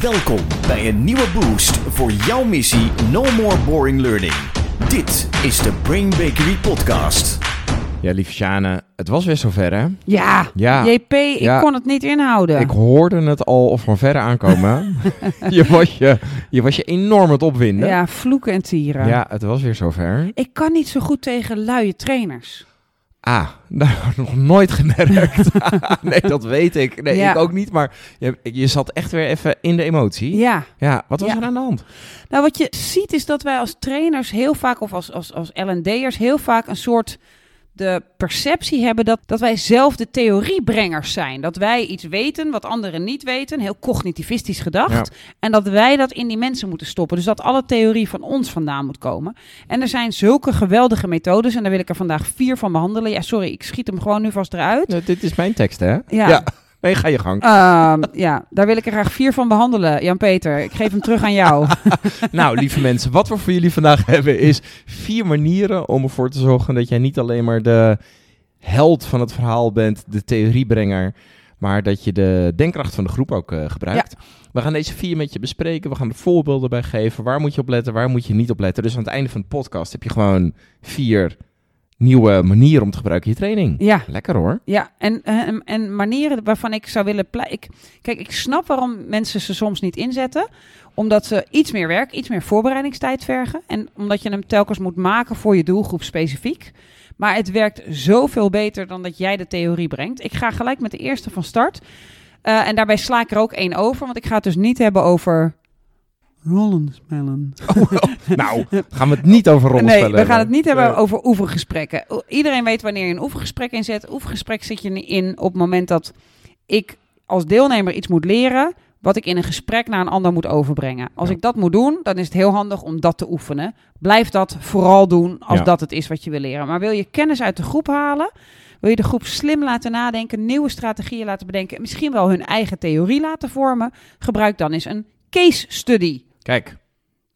Welkom bij een nieuwe boost voor jouw missie No More Boring Learning. Dit is de Brain Bakery Podcast. Ja, lieve Sjane, het was weer zover, hè? Ja, Ja. JP, ik Ja. kon het niet inhouden. Ik hoorde het al van verre aankomen. je, was je, je was je enorm aan het opwinden. ja, vloeken en tieren. Ja, het was weer zover. Ik kan niet zo goed tegen luie trainers. Ah, nou, nog nooit gemerkt. nee, dat weet ik. Nee, Ja. ik ook niet. Maar je, je zat echt weer even in de emotie. Ja. Ja, wat was Ja. er aan de hand? Nou, wat je ziet is dat wij als trainers heel vaak, of als, als, als L&D'ers, heel vaak een soort de perceptie hebben dat, dat wij zelf de theoriebrengers zijn. Dat wij iets weten wat anderen niet weten, heel cognitivistisch gedacht. En dat wij dat in die mensen moeten stoppen. Dus dat alle theorie van ons vandaan moet komen. En er zijn zulke geweldige methodes en daar wil ik er vandaag vier van behandelen. Ja, sorry, ik schiet hem gewoon nu vast eruit. Nou, dit is mijn tekst, hè? Ja. Nee, ga je gang. Ehm, ja, daar wil ik er graag vier van behandelen. Jan-Peter, ik geef hem terug aan jou. nou, lieve mensen, wat we voor jullie vandaag hebben is vier manieren om ervoor te zorgen dat jij niet alleen maar de held van het verhaal bent, de theoriebrenger, maar dat je de denkkracht van de groep ook eh, gebruikt. We gaan deze vier met je bespreken. We gaan er voorbeelden bij geven. Waar moet je op letten, waar moet je niet op letten. Dus aan het einde van de podcast heb je gewoon vier nieuwe manieren om te gebruiken je training. Ja, Lekker hoor. ja. En, eh, en, en manieren waarvan ik zou willen pleiten. Kijk, ik snap waarom mensen ze soms niet inzetten. Omdat ze iets meer werk, iets meer voorbereidingstijd vergen. En omdat je hem telkens moet maken voor je doelgroep specifiek. Maar het werkt zoveel beter dan dat jij de theorie brengt. Ik ga gelijk met de eerste van start. Eh, en daarbij sla ik er ook één over. Want ik ga het dus niet hebben over... Rollen spellen. nou, gaan we het niet over rollen Nee, we gaan het niet hebben over oefengesprekken. Iedereen weet wanneer je een oefengesprek inzet. Oefengesprek zit je in op het moment dat ik als deelnemer iets moet leren. Wat ik in een gesprek naar een ander moet overbrengen. Als Ja. ik dat moet doen, dan is het heel handig om dat te oefenen. Blijf dat vooral doen als Ja. dat het is wat je wil leren. Maar wil je kennis uit de groep halen? Wil je de groep slim laten nadenken, nieuwe strategieën laten bedenken, en misschien wel hun eigen theorie laten vormen? Gebruik dan eens een case study. Kijk,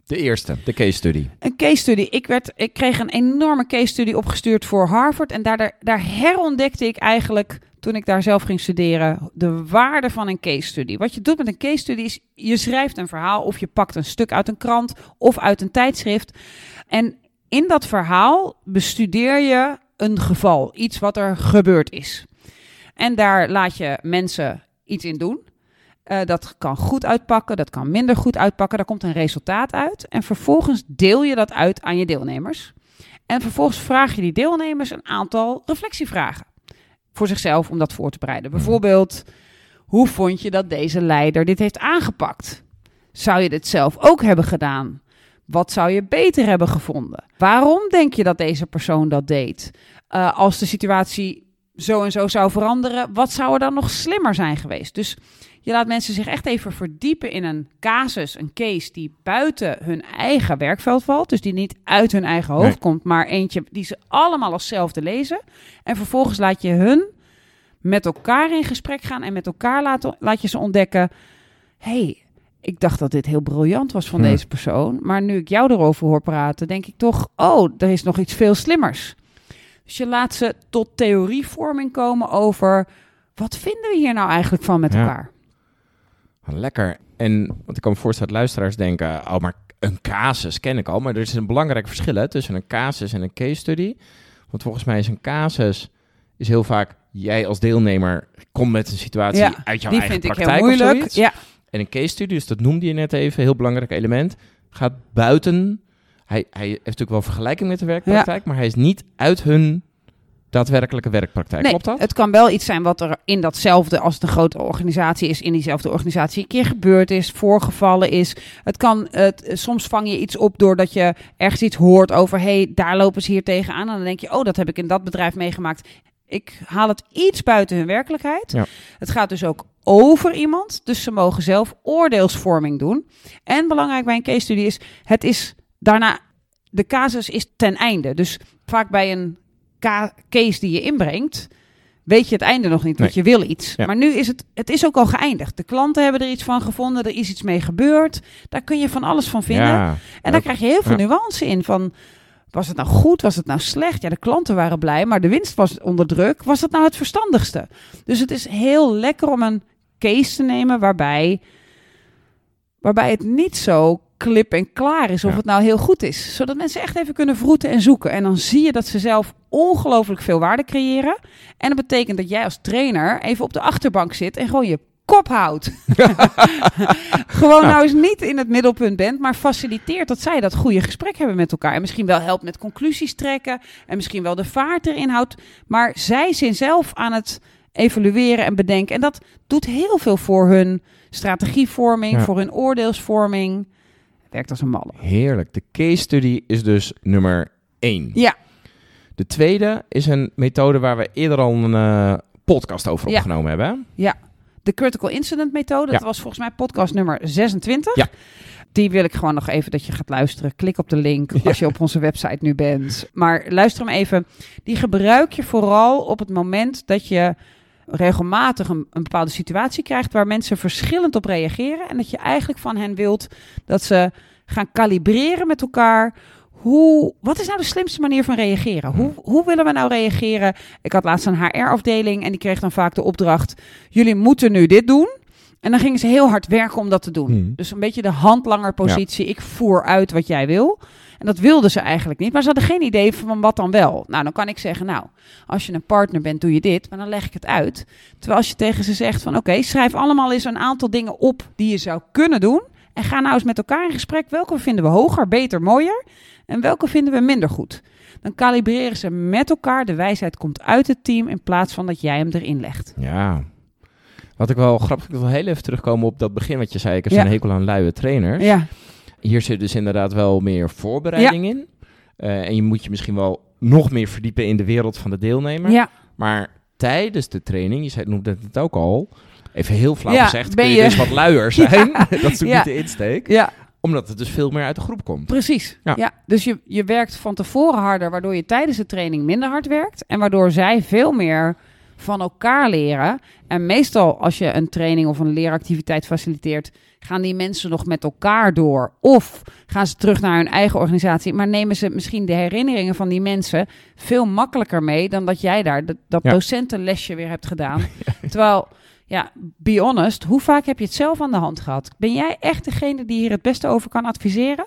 de eerste, de case study. Een case study. Ik, werd, ik kreeg een enorme case study opgestuurd voor Harvard. En daar, daar, herontdekte ik eigenlijk, toen ik daar zelf ging studeren, de waarde van een case study. Wat je doet met een case study is, je schrijft een verhaal of je pakt een stuk uit een krant of uit een tijdschrift. En in dat verhaal bestudeer je een geval, iets wat er gebeurd is. En daar laat je mensen iets in doen. Eh, dat kan goed uitpakken, dat kan minder goed uitpakken. Daar komt een resultaat uit. En vervolgens deel je dat uit aan je deelnemers. En vervolgens vraag je die deelnemers een aantal reflectievragen. Voor zichzelf om dat voor te bereiden. Bijvoorbeeld, hoe vond je dat deze leider dit heeft aangepakt? Zou je dit zelf ook hebben gedaan? Wat zou je beter hebben gevonden? Waarom denk je dat deze persoon dat deed? Eh, als de situatie zo en zo zou veranderen, wat zou er dan nog slimmer zijn geweest? Dus je laat mensen zich echt even verdiepen in een casus, een case die buiten hun eigen werkveld valt. Dus die niet uit hun eigen hoofd Nee. komt, maar eentje die ze allemaal als zelfde lezen. En vervolgens laat je hun met elkaar in gesprek gaan en met elkaar laten, laat je ze ontdekken. hey, ik dacht dat dit heel briljant was van deze persoon. Maar nu ik jou erover hoor praten, denk ik toch, oh, er is nog iets veel slimmers. Dus je laat ze tot theorievorming komen over wat vinden we hier nou eigenlijk van met Ja. elkaar. Lekker. En want ik kan me voorstellen dat luisteraars denken, oh, maar een casus ken ik al. Maar er is een belangrijk verschil hè, tussen een casus en een case study. Want volgens mij is een casus is heel vaak, jij als deelnemer komt met een situatie Ja, uit jouw Die eigen vind ik praktijk heel of moeilijk. zoiets. Ja, En een case study, dus dat noemde je net even, heel belangrijk element, gaat buiten. Hij, hij heeft natuurlijk wel vergelijking met de werkpraktijk, maar hij is niet uit hun daadwerkelijke werkpraktijk. nee, Klopt dat? het kan wel iets zijn wat er in datzelfde, als het een grote organisatie is, in diezelfde organisatie een keer gebeurd is, voorgevallen is. Het kan, het, soms vang je iets op doordat je ergens iets hoort over, hey, daar lopen ze hier tegenaan. En dan denk je, oh, dat heb ik in dat bedrijf meegemaakt. Ik haal het iets buiten hun werkelijkheid. Ja. Het gaat dus ook over iemand, dus ze mogen zelf oordeelsvorming doen. En belangrijk bij een case study is, het is daarna, de casus is ten einde. Dus vaak bij een ca- case die je inbrengt, weet je het einde nog niet, want je wil iets. Ja. Maar nu is het, het is ook al geëindigd. De klanten hebben er iets van gevonden, er is iets mee gebeurd. Daar kun je van alles van vinden. Ja. En daar krijg je heel veel Ja. nuance in van... Was het nou goed? Was het nou slecht? Ja, de klanten waren blij, maar de winst was onder druk. Was dat nou het verstandigste? Dus het is heel lekker om een case te nemen waarbij waarbij het niet zo klip en klaar is of Ja. het nou heel goed is. Zodat mensen echt even kunnen vroeten en zoeken. En dan zie je dat ze zelf ongelooflijk veel waarde creëren. En dat betekent dat jij als trainer even op de achterbank zit en gewoon je kop houdt. gewoon nou eens niet in het middelpunt bent, maar faciliteert dat zij dat goede gesprek hebben met elkaar. En misschien wel helpt met conclusies trekken en misschien wel de vaart erin houdt. Maar zij zijn zelf aan het evalueren en bedenken. En dat doet heel veel voor hun strategievorming, Ja. voor hun oordeelsvorming. Werkt als een malle. Heerlijk. De case study is dus nummer 1. Ja, De tweede is een methode waar we eerder al een eh, podcast over Ja. opgenomen hebben. hè? de Critical Incident methode. Dat Ja. was volgens mij podcast nummer 26. Ja. Die wil ik gewoon nog even dat je gaat luisteren. Klik op de link als je op onze website nu bent. Maar luister hem even. Die gebruik je vooral op het moment dat je regelmatig een, een bepaalde situatie krijgt waar mensen verschillend op reageren. En dat je eigenlijk van hen wilt dat ze gaan kalibreren met elkaar. Hoe, wat is nou de slimste manier van reageren? Hoe, hoe willen we nou reageren? Ik had laatst een HR-afdeling en die kreeg dan vaak de opdracht: jullie moeten nu dit doen. En dan gingen ze heel hard werken om dat te doen. Hmm. Dus een beetje de handlangerpositie. Ik voer uit wat jij wil. En dat wilden ze eigenlijk niet. Maar ze hadden geen idee van wat dan wel. Nou, dan kan ik zeggen, nou, als je een partner bent, doe je dit. Maar dan leg ik het uit. Terwijl als je tegen ze zegt van, oké, schrijf allemaal eens een aantal dingen op die je zou kunnen doen. En ga nou eens met elkaar in gesprek. Welke vinden we hoger, beter, mooier? En welke vinden we minder goed? Dan kalibreren ze met elkaar. De wijsheid komt uit het team in plaats van dat jij hem erin legt. Ja. Wat ik wel grappig ik wil heel even terugkomen op dat begin wat je zei. Ik heb Ja. zo'n hekel aan luie trainers. Ja, Hier zit dus inderdaad wel meer voorbereiding in. Eh, en je moet je misschien wel nog meer verdiepen in de wereld van de deelnemer. ja. Maar tijdens de training, je zei, noemde het ook al, even heel flauw Ja, gezegd, ben kun je, dus wat luier zijn. dat is niet de insteek. ja. Omdat het dus veel meer uit de groep komt. Precies. Ja. Ja. Dus je, je werkt van tevoren harder, waardoor je tijdens de training minder hard werkt. En waardoor zij veel meer van elkaar leren. En meestal als je een training of een leeractiviteit faciliteert, gaan die mensen nog met elkaar door. Of gaan ze terug naar hun eigen organisatie. Maar nemen ze misschien de herinneringen van die mensen veel makkelijker mee dan dat jij daar dat, dat Ja. docentenlesje weer hebt gedaan. Terwijl, ja, be honest, hoe vaak heb je het zelf aan de hand gehad? Ben jij echt degene die hier het beste over kan adviseren?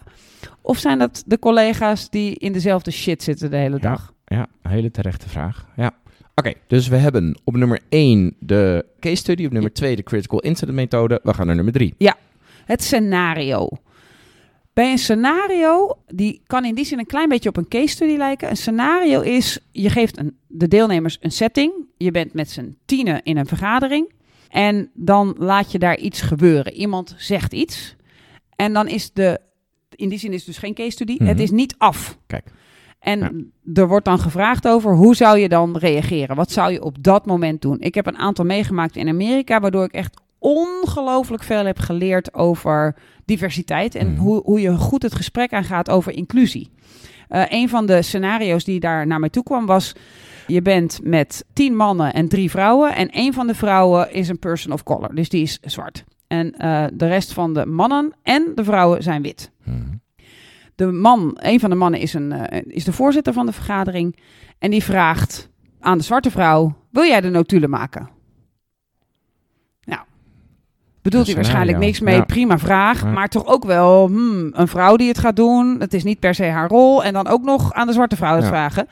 Of zijn dat de collega's die in dezelfde shit zitten de hele Ja. dag? Ja, een hele terechte vraag. Ja. Oké, dus we hebben op nummer 1 de case study, op nummer 2 de critical incident methode. We gaan naar nummer 3. Het scenario. Bij een scenario, die kan in die zin een klein beetje op een case study lijken. Een scenario is, je geeft een, de deelnemers een setting. Je bent met z'n tienen in een vergadering. En dan laat je daar iets gebeuren. Iemand zegt iets. En dan is de, in die zin is het dus geen case study. Mhm. Het is niet af. Kijk. En Ja. er wordt dan gevraagd over hoe zou je dan reageren? Wat zou je op dat moment doen? Ik heb een aantal meegemaakt in Amerika, waardoor ik echt ongelooflijk veel heb geleerd over diversiteit en Mhm. hoe, hoe je goed het gesprek aangaat over inclusie. Eh, een van de scenario's die daar naar mij toe kwam was: je bent met tien mannen en drie vrouwen en een van de vrouwen is een person of color, dus die is zwart. En eh, de rest van de mannen en de vrouwen zijn wit. Mhm. De man, een van de mannen is, een, eh, is de voorzitter van de vergadering. En die vraagt aan de zwarte vrouw: Wil jij de notulen maken? Nou, bedoelt hij waarschijnlijk niks mee. ja. Prima vraag. Ja. Maar toch ook wel hmm, een vrouw die het gaat doen. Het is niet per se haar rol. En dan ook nog aan de zwarte vrouw het Ja. vragen.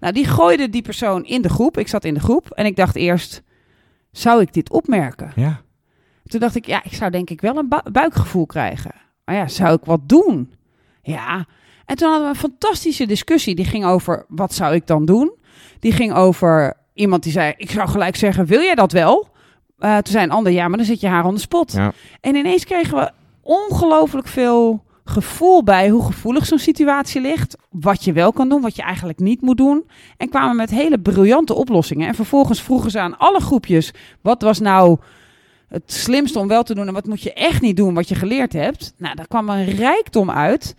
Nou, die gooide die persoon in de groep. Ik zat in de groep en ik dacht eerst: Zou ik dit opmerken? Ja. Toen dacht ik, ja, ik zou denk ik wel een bu- buikgevoel krijgen. Maar ja, zou ik wat doen? Ja. En toen hadden we een fantastische discussie. Die ging over, wat zou ik dan doen? Die ging over iemand die zei, ik zou gelijk zeggen, wil jij dat wel? Eh, toen zei een ander, ja, maar dan zit je haar on de spot. Ja. En ineens kregen we ongelooflijk veel gevoel bij hoe gevoelig zo'n situatie ligt. Wat je wel kan doen, wat je eigenlijk niet moet doen. En kwamen met hele briljante oplossingen. En vervolgens vroegen ze aan alle groepjes, wat was nou het slimste om wel te doen en wat moet je echt niet doen wat je geleerd hebt. Nou, daar kwam een rijkdom uit.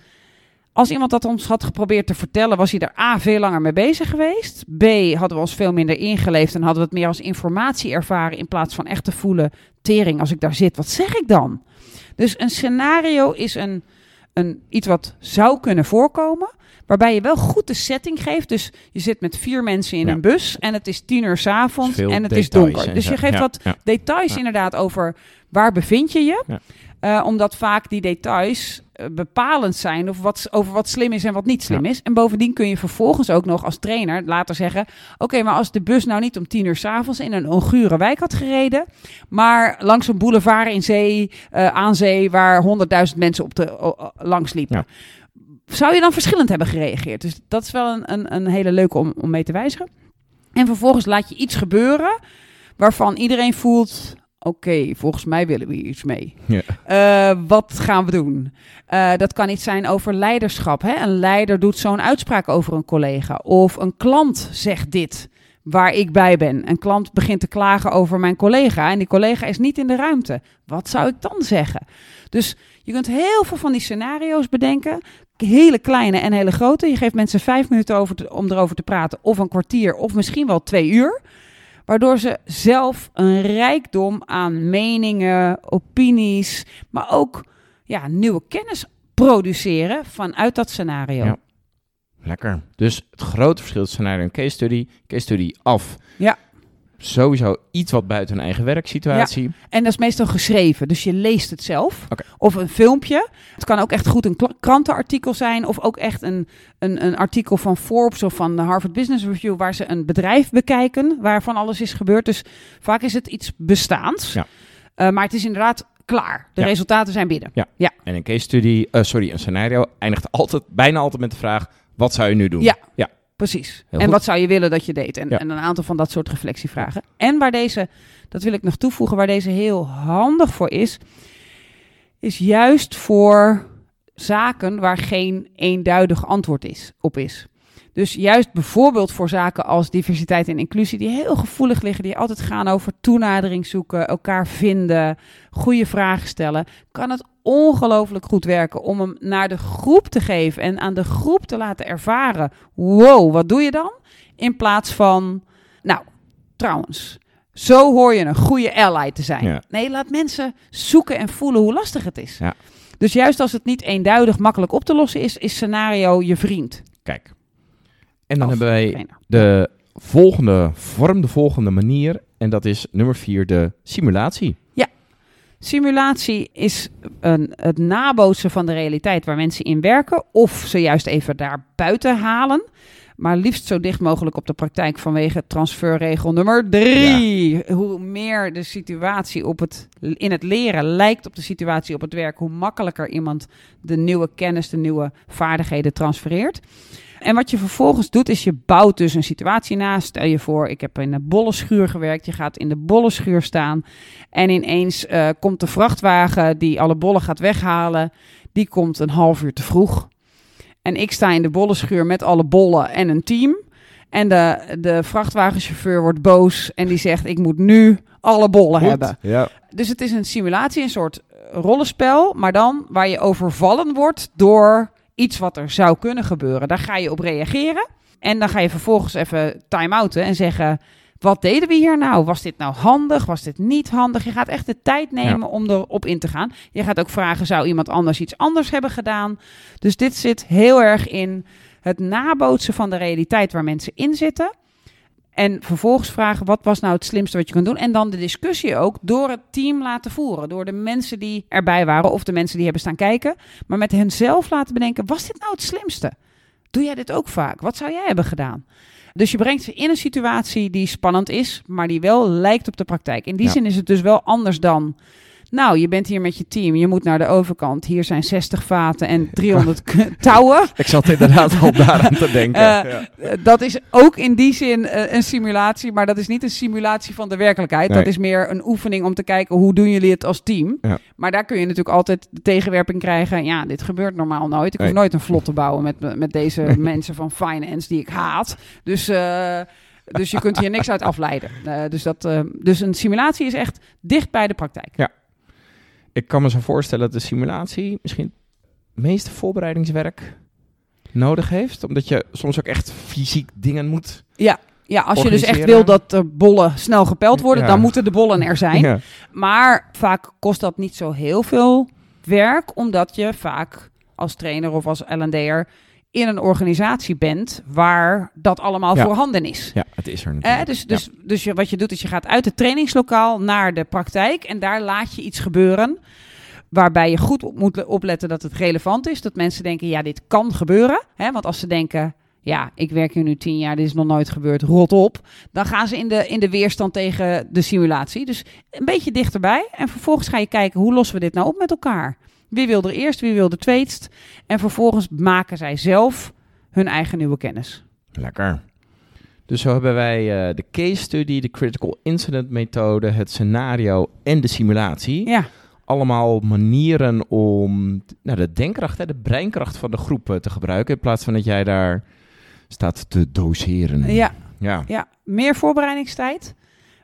Als iemand dat ons had geprobeerd te vertellen, was hij er A veel langer mee bezig geweest. B hadden we ons veel minder ingeleefd en hadden we het meer als informatie ervaren in plaats van echt te voelen, tering, als ik daar zit, wat zeg ik dan? Dus een scenario is een, een, iets wat zou kunnen voorkomen. Waarbij je wel goed de setting geeft. Dus je zit met vier mensen in Ja. een bus. En het is tien uur s'avonds. Veel En het is donker. Dus je geeft Ja, wat ja. details inderdaad over waar bevind je je. Eh, omdat vaak die details bepalend zijn of wat, over wat slim is en wat niet slim Ja. is. En bovendien kun je vervolgens ook nog als trainer later zeggen... oké, maar als de bus nou niet om tien uur s'avonds in een ongure wijk had gereden... maar langs een boulevard in zee, eh, aan zee... waar honderdduizend mensen op de, langs liepen... Ja. zou je dan verschillend hebben gereageerd? Dus dat is wel een, een, een hele leuke om, om mee te wijzigen. En vervolgens laat je iets gebeuren waarvan iedereen voelt... Oké, volgens mij willen we hier iets mee. Ja. Eh, wat gaan we doen? Eh, dat kan iets zijn over leiderschap. Hè? Een leider doet zo'n uitspraak over een collega. Of een klant zegt dit waar ik bij ben. Een klant begint te klagen over mijn collega en die collega is niet in de ruimte. Wat zou ik dan zeggen? Dus je kunt heel veel van die scenario's bedenken. Hele kleine en hele grote. Je geeft mensen vijf minuten over te- om erover te praten. Of een kwartier of misschien wel twee uur. Waardoor ze zelf een rijkdom aan meningen, opinies, maar ook ja, nieuwe kennis produceren vanuit dat scenario. Ja. Lekker. Dus het grote verschil tussen scenario en case study. Case study af. Ja. Sowieso iets wat buiten een eigen werksituatie. En dat is meestal geschreven, dus je leest het zelf. Of een filmpje. Het kan ook echt goed een krantenartikel zijn. Of ook echt een, een, een artikel van Forbes of van de Harvard Business Review... waar ze een bedrijf bekijken waarvan alles is gebeurd. Dus vaak is het iets bestaans. Ja. Eh, maar het is inderdaad klaar. De Ja. resultaten zijn binnen. En een case study, eh, sorry, een scenario eindigt altijd, bijna altijd met de vraag: wat zou je nu doen? Ja. ja. Precies. Heel en goed. wat zou je willen dat je deed? En, Ja. en een aantal van dat soort reflectievragen. En waar deze, dat wil ik nog toevoegen, waar deze heel handig voor is, is juist voor zaken waar geen eenduidig antwoord is, op is. Dus juist bijvoorbeeld voor zaken als diversiteit en inclusie, die heel gevoelig liggen, die altijd gaan over toenadering zoeken, elkaar vinden, goede vragen stellen, kan het ongelooflijk goed werken om hem naar de groep te geven en aan de groep te laten ervaren: wow, wat doe je dan? In plaats van, nou, trouwens, zo hoor je een goede ally te zijn. Ja. Nee, laat mensen zoeken en voelen hoe lastig het is. Ja. Dus juist als het niet eenduidig makkelijk op te lossen is, is scenario je vriend. Kijk. En dan hebben wij trainer. de volgende vorm, de volgende manier. En dat is nummer vier, de simulatie. Simulatie is een, het nabootsen van de realiteit waar mensen in werken, of ze juist even daar buiten halen. Maar liefst zo dicht mogelijk op de praktijk vanwege transferregel nummer drie. Hoe meer de situatie op het, in het leren lijkt op de situatie op het werk, hoe makkelijker iemand de nieuwe kennis, de nieuwe vaardigheden transfereert. En wat je vervolgens doet, is je bouwt dus een situatie na. Stel je voor, ik heb in de bollenschuur gewerkt. Je gaat in de bollenschuur staan. En ineens eh, komt de vrachtwagen die alle bollen gaat weghalen. Die komt een half uur te vroeg. En ik sta in de bollenschuur met alle bollen en een team. En de, de vrachtwagenchauffeur wordt boos en die zegt: Ik moet nu alle bollen hebben. Ja. Dus het is een simulatie, een soort eh, rollenspel, maar dan waar je overvallen wordt door iets wat er zou kunnen gebeuren. Daar ga je op reageren en dan ga je vervolgens even time-outen en zeggen... Wat deden we hier nou? Was dit nou handig? Was dit niet handig? Je gaat echt de tijd nemen om erop in te gaan. Je gaat ook vragen, zou iemand anders iets anders hebben gedaan? Dus dit zit heel erg in het nabootsen van de realiteit waar mensen in zitten. En vervolgens vragen, wat was nou het slimste wat je kan doen? En dan de discussie ook door het team laten voeren. Door de mensen die erbij waren of de mensen die hebben staan kijken. Maar met hen zelf laten bedenken, was dit nou het slimste? Doe jij dit ook vaak? Wat zou jij hebben gedaan? Dus je brengt ze in een situatie die spannend is, maar die wel lijkt op de praktijk. In die Ja. zin is het dus wel anders dan... Nou, je bent hier met je team, je moet naar de overkant. Hier zijn 60 vaten en 300 k- touwen. Ik zat inderdaad al daaraan te denken. Eh, Ja. Dat is ook in die zin eh, een simulatie, maar dat is niet een simulatie van de werkelijkheid. Nee. Dat is meer een oefening om te kijken hoe doen jullie het als team. Ja. Maar daar kun je natuurlijk altijd de tegenwerping krijgen. Ja, dit gebeurt normaal nooit. Ik hoef Nee. nooit een vlot te bouwen met, met deze mensen van finance die ik haat. Dus, eh, dus je kunt hier niks uit afleiden. Dus, dat, dus een simulatie is echt dicht bij de praktijk. Ik kan me zo voorstellen dat de simulatie misschien het meeste voorbereidingswerk nodig heeft. Omdat je soms ook echt fysiek dingen moet. Ja, als je dus echt wil dat de bollen snel gepeld worden, Ja. dan moeten de bollen er zijn. Ja. Maar vaak kost dat niet zo heel veel werk, omdat je vaak als trainer of als L&D'er in een organisatie bent waar dat allemaal Ja. voorhanden is. Ja, het is er Eh, natuurlijk. dus dus, dus je, wat je doet is je gaat uit het trainingslokaal naar de praktijk en daar laat je iets gebeuren waarbij je goed op moet opletten dat het relevant is. Dat mensen denken, ja, dit kan gebeuren. Hè? Want als ze denken, ja, ik werk hier nu tien jaar, dit is nog nooit gebeurd, rot op. Dan gaan ze in de, in de weerstand tegen de simulatie. Dus een beetje dichterbij. En vervolgens ga je kijken, hoe lossen we dit nou op met elkaar? Wie wil er eerst, wie wil er tweetst? En vervolgens maken zij zelf hun eigen nieuwe kennis. Lekker. Dus zo hebben wij eh, de case study, de critical incident methode, het scenario en de simulatie. Ja, Allemaal manieren om nou, de denkkracht, hè, de breinkracht van de groep eh, te gebruiken. In plaats van dat jij daar staat te doseren. ja. Ja, Ja, meer voorbereidingstijd,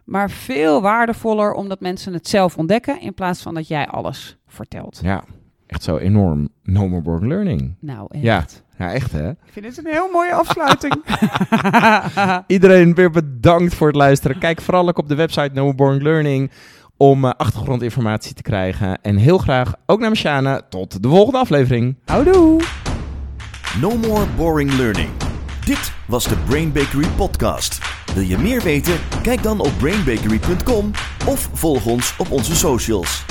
maar veel waardevoller omdat mensen het zelf ontdekken in plaats van dat jij alles vertelt. ja. echt zo enorm. No more boring learning. Nou, echt. Ja. Ja, echt hè. Ik vind het een heel mooie afsluiting. Iedereen weer bedankt voor het luisteren. Kijk vooral ook op de website No More Boring Learning om eh, achtergrondinformatie te krijgen. En heel graag ook naar Machana. Tot de volgende aflevering. Houdoe! No more boring learning. Dit was de Brain Bakery podcast. Wil je meer weten? Kijk dan op brainbakery.com of volg ons op onze socials.